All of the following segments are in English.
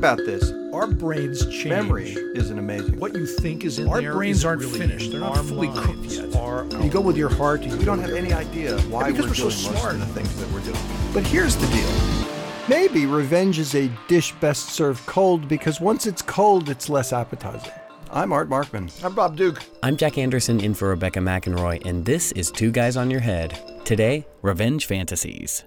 about this. Our brains change. Memory isn't amazing. What you think is in Our there brains aren't really finished. They're not fully cooked yet. You go with your heart. You we don't have any idea why because we're we're so doing most smart. of the things that we're doing. But here's the deal. Maybe revenge is a dish best served cold because once it's cold, it's less appetizing. I'm Art Markman. I'm Bob Duke. I'm Jack Anderson in for Rebecca McInroy, and this is Two Guys on Your Head. Today, Revenge Fantasies.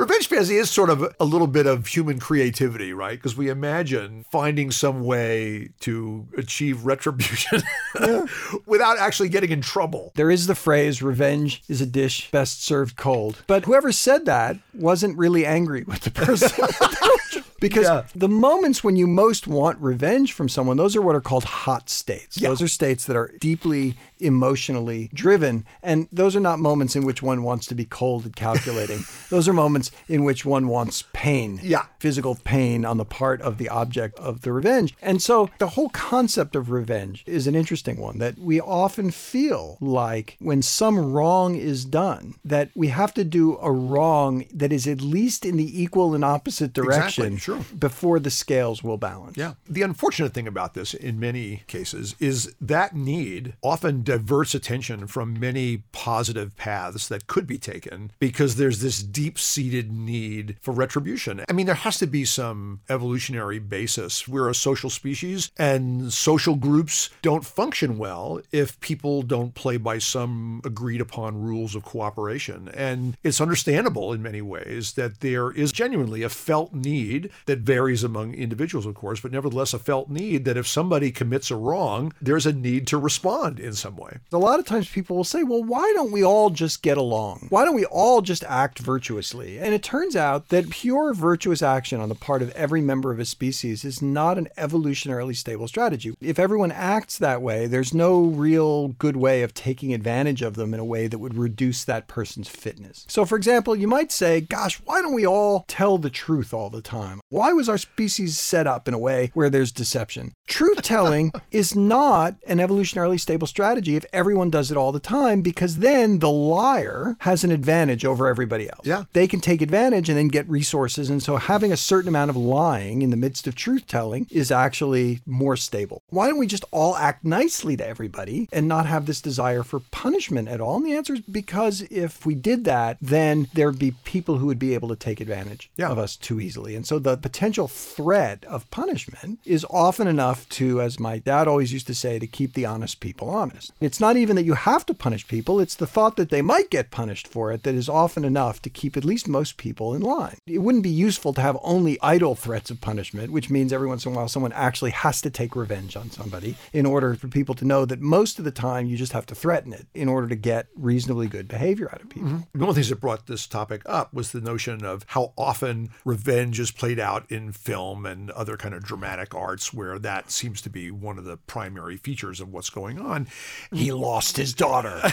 Revenge fantasy is sort of a little bit of human creativity, right? Because we imagine finding some way to achieve retribution without actually getting in trouble. There is the phrase, revenge is a dish best served cold. But whoever said that wasn't really angry with the person. because Yeah. the moments when you most want revenge from someone, those are what are called hot states. Those are states that are deeply emotionally driven. And those are not moments in which one wants to be cold and calculating. those are moments in which one wants pain. Yeah. Physical pain on the part of the object of the revenge. And so the whole concept of revenge is an interesting one that we often feel like when some wrong is done, that we have to do a wrong that is at least in the equal and opposite direction sure. Before the scales will balance. Yeah. The unfortunate thing about this in many cases is that need often diverts attention from many positive paths that could be taken because there's this deep seated need for retribution. I mean, there has to be some evolutionary basis. We're a social species and social groups don't function well if people don't play by some agreed upon rules of cooperation. And it's understandable in many ways that there is genuinely a felt need that varies among individuals, of course, but nevertheless a felt need that if somebody commits a wrong, there's a need to respond in some way. A lot of times people will say, well, why don't we all just get along? Why don't we all just act virtuously? And it turns out that pure virtuous action on the part of every member of a species is not an evolutionarily stable strategy. If everyone acts that way, there's no real good way of taking advantage of them in a way that would reduce that person's fitness. So, for example, you might say, gosh, why don't we all tell the truth all the time? Why was our species set up in a way where there's deception? Truth telling is not an evolutionarily stable strategy if everyone does it all the time, because then the liar has an advantage over everybody else. Yeah. They can take advantage and then get resources. And so having a certain amount of lying in the midst of truth telling is actually more stable. Why don't we just all act nicely to everybody and not have this desire for punishment at all? And the answer is because if we did that, then there'd be people who would be able to take advantage Yeah. of us too easily. And so the potential threat of punishment is often enough to, as my dad always used to say, to keep the honest people honest. It's not even that you have to punish people, it's the thought that they might get punished for it that is often enough to keep at least most people in line. It wouldn't be useful to have only idle threats of punishment, which means every once in a while someone actually has to take revenge on somebody in order for people to know that most of the time you just have to threaten it in order to get reasonably good behavior out of people. Mm-hmm. One of the things that brought this topic up was the notion of how often revenge is played out in film and other kind of dramatic arts where that seems to be one of the primary features of what's going on. He lost his daughter.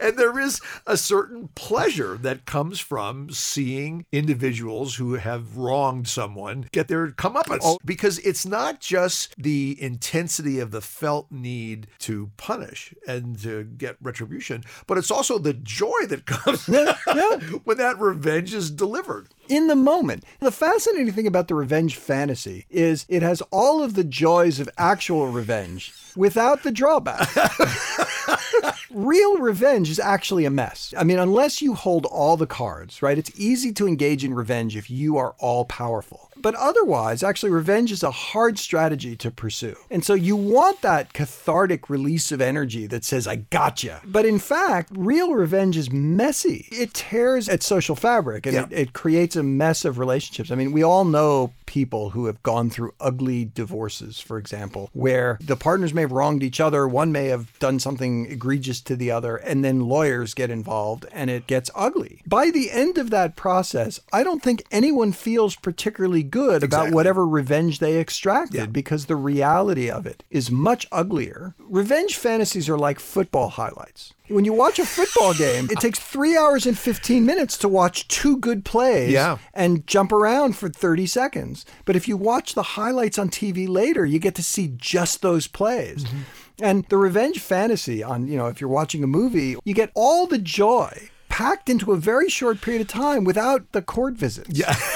And there is a certain pleasure that comes from seeing individuals who have wronged someone get their comeuppance. Oh. Because it's not just the intensity of the felt need to punish and to get retribution, but it's also the joy that comes when that revenge is delivered. In the moment. The fascinating thing about the revenge fantasy is it has all of the joys of actual revenge without the drawback. Real revenge is actually a mess. I mean, unless you hold all the cards, right? It's easy to engage in revenge if you are all powerful. But otherwise, actually, revenge is a hard strategy to pursue. And so you want that cathartic release of energy that says, I gotcha. But in fact, real revenge is messy. It tears at social fabric and Yeah. it, it creates a mess of relationships. I mean, we all know people who have gone through ugly divorces, for example, where the partners may have wronged each other, one may have done something egregious to the other, and then lawyers get involved and it gets ugly. By the end of that process, I don't think anyone feels particularly good about whatever revenge they extracted Yeah. because the reality of it is much uglier. Revenge fantasies are like football highlights. When you watch a football game, it takes three hours and 15 minutes to watch two good plays Yeah. and jump around for 30 seconds. But if you watch the highlights on TV later, you get to see just those plays. Mm-hmm. And the revenge fantasy on, you know, if you're watching a movie, you get all the joy packed into a very short period of time without the court visits. Yeah.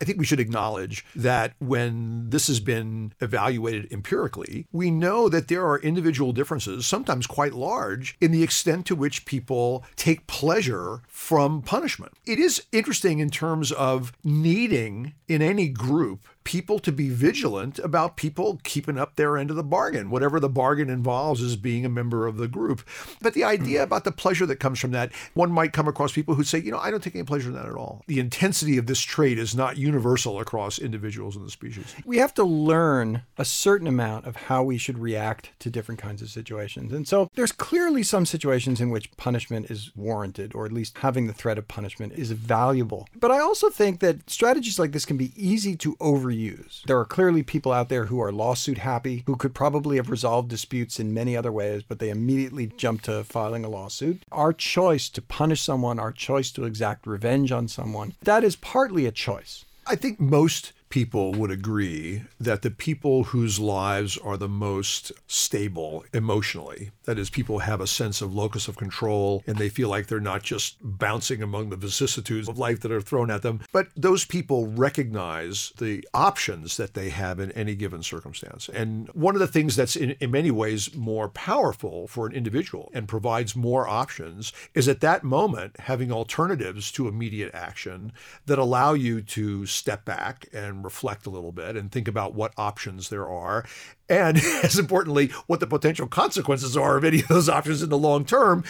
I think we should acknowledge that when this has been evaluated empirically, we know that there are individual differences, sometimes quite large, in the extent to which people take pleasure from punishment. It is interesting in terms of needing in any group people to be vigilant about people keeping up their end of the bargain, whatever the bargain involves is being a member of the group. But the idea hmm. about the pleasure that comes from that, one might come across people who say, you know, I don't take any pleasure in that at all. The intensity of this trait is not universal across individuals in the species. We have to learn a certain amount of how we should react to different kinds of situations. And so there's clearly some situations in which punishment is warranted, or at least having the threat of punishment is valuable. But I also think that strategies like this can be easy to overuse. There are clearly people out there who are lawsuit happy, who could probably have resolved disputes in many other ways, but they immediately jump to filing a lawsuit. Our choice to punish someone, our choice to exact revenge on someone, that is partly a choice. I think most people would agree that the people whose lives are the most stable emotionally, that is, people have a sense of locus of control and they feel like they're not just bouncing among the vicissitudes of life that are thrown at them, but those people recognize the options that they have in any given circumstance. And one of the things that's in, in many ways more powerful for an individual and provides more options is at that moment having alternatives to immediate action that allow you to step back reflect a little bit and think about what options there are. And as importantly, what the potential consequences are of any of those options in the long term.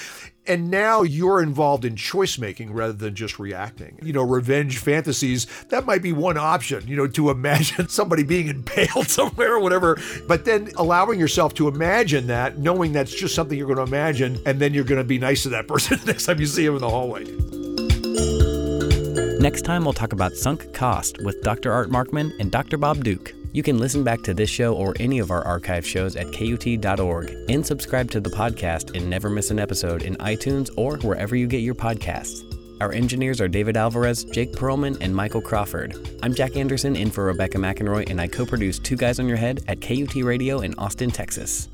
And now you're involved in choice making rather than just reacting. You know, revenge fantasies, that might be one option, you know, to imagine somebody being impaled somewhere or whatever. But then allowing yourself to imagine that, knowing that's just something you're going to imagine, and then you're going to be nice to that person next time you see him in the hallway. Next time, we'll talk about sunk cost with Dr. Art Markman and Dr. Bob Duke. You can listen back to this show or any of our archive shows at KUT.org and subscribe to the podcast and never miss an episode in iTunes or wherever you get your podcasts. Our engineers are David Alvarez, Jake Perlman, and Michael Crawford. I'm Jack Anderson in for Rebecca McInroy, and I co produce Two Guys on Your Head at KUT Radio in Austin, Texas.